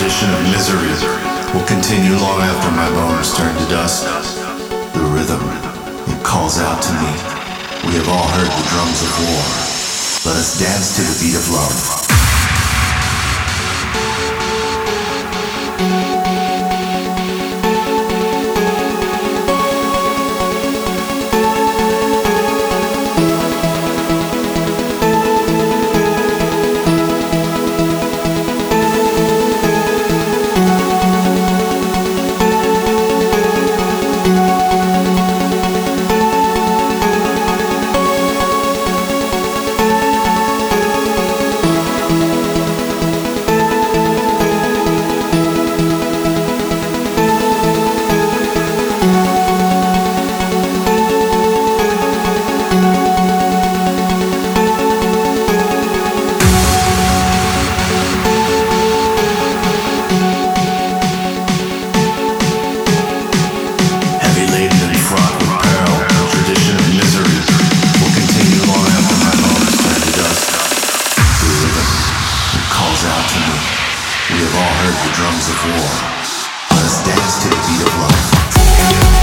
rendition of Misery will continue long after my bones turn to dust. The rhythm, it calls out to me. We have all heard the drums of war. Let us dance to the beat of love. We've all heard the drums of war. Let's dance to the beat of love.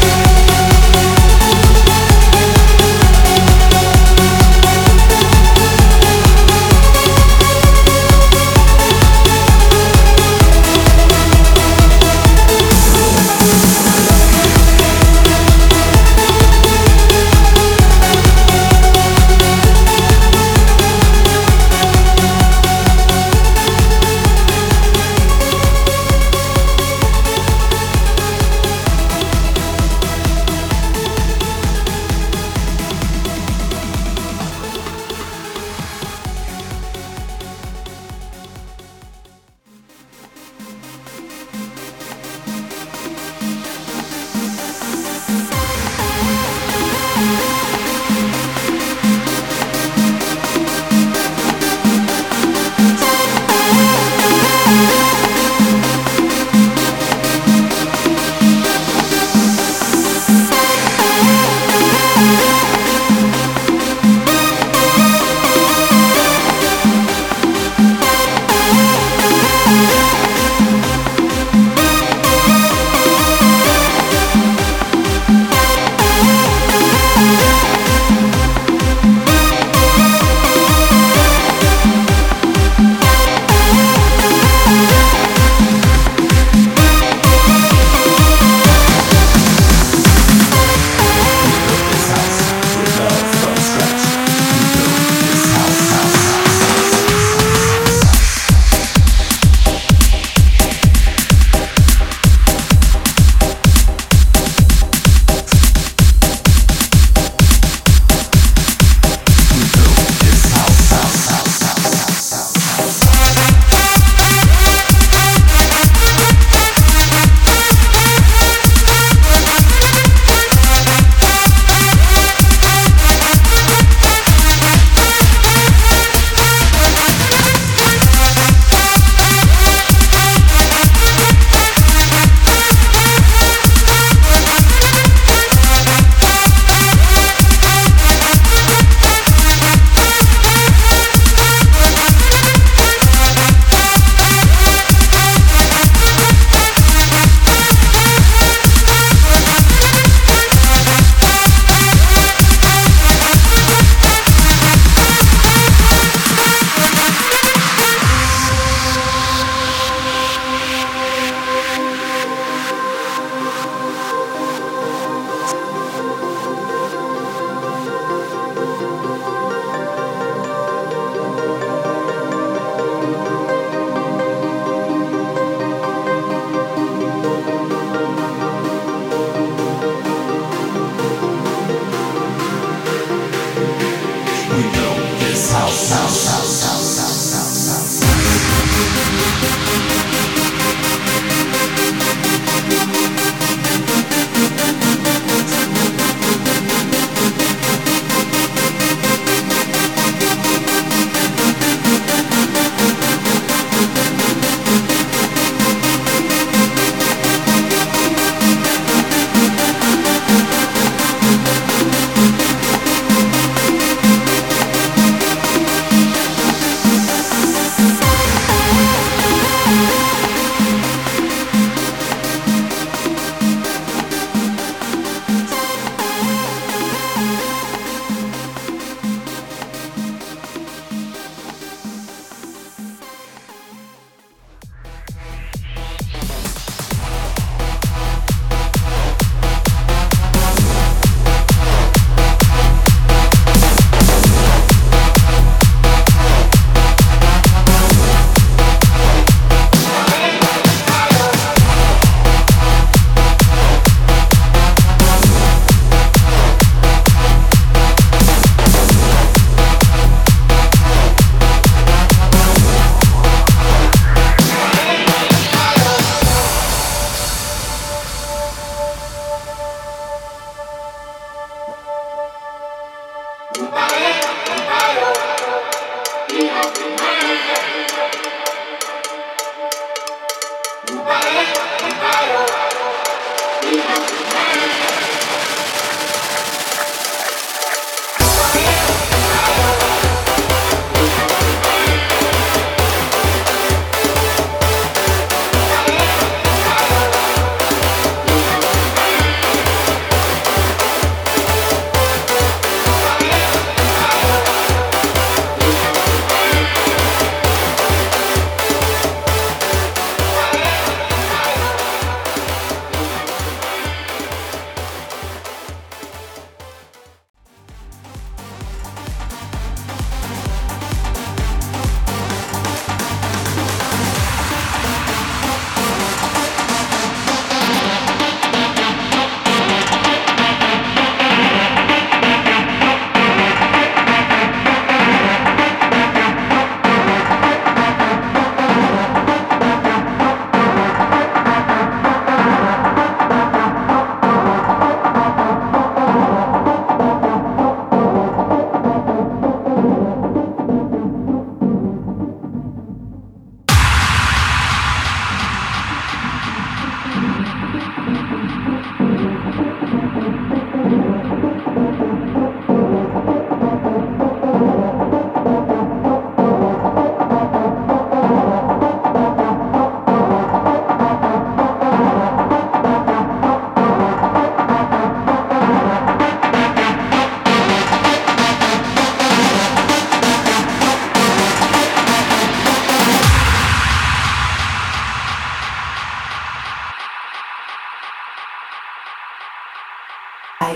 Yeah.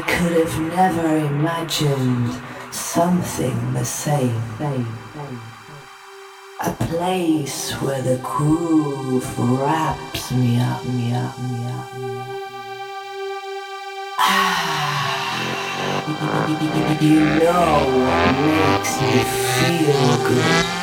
I could have never imagined something the same. A place where the groove wraps me up, me up, me up. Ah, you know what makes me feel good.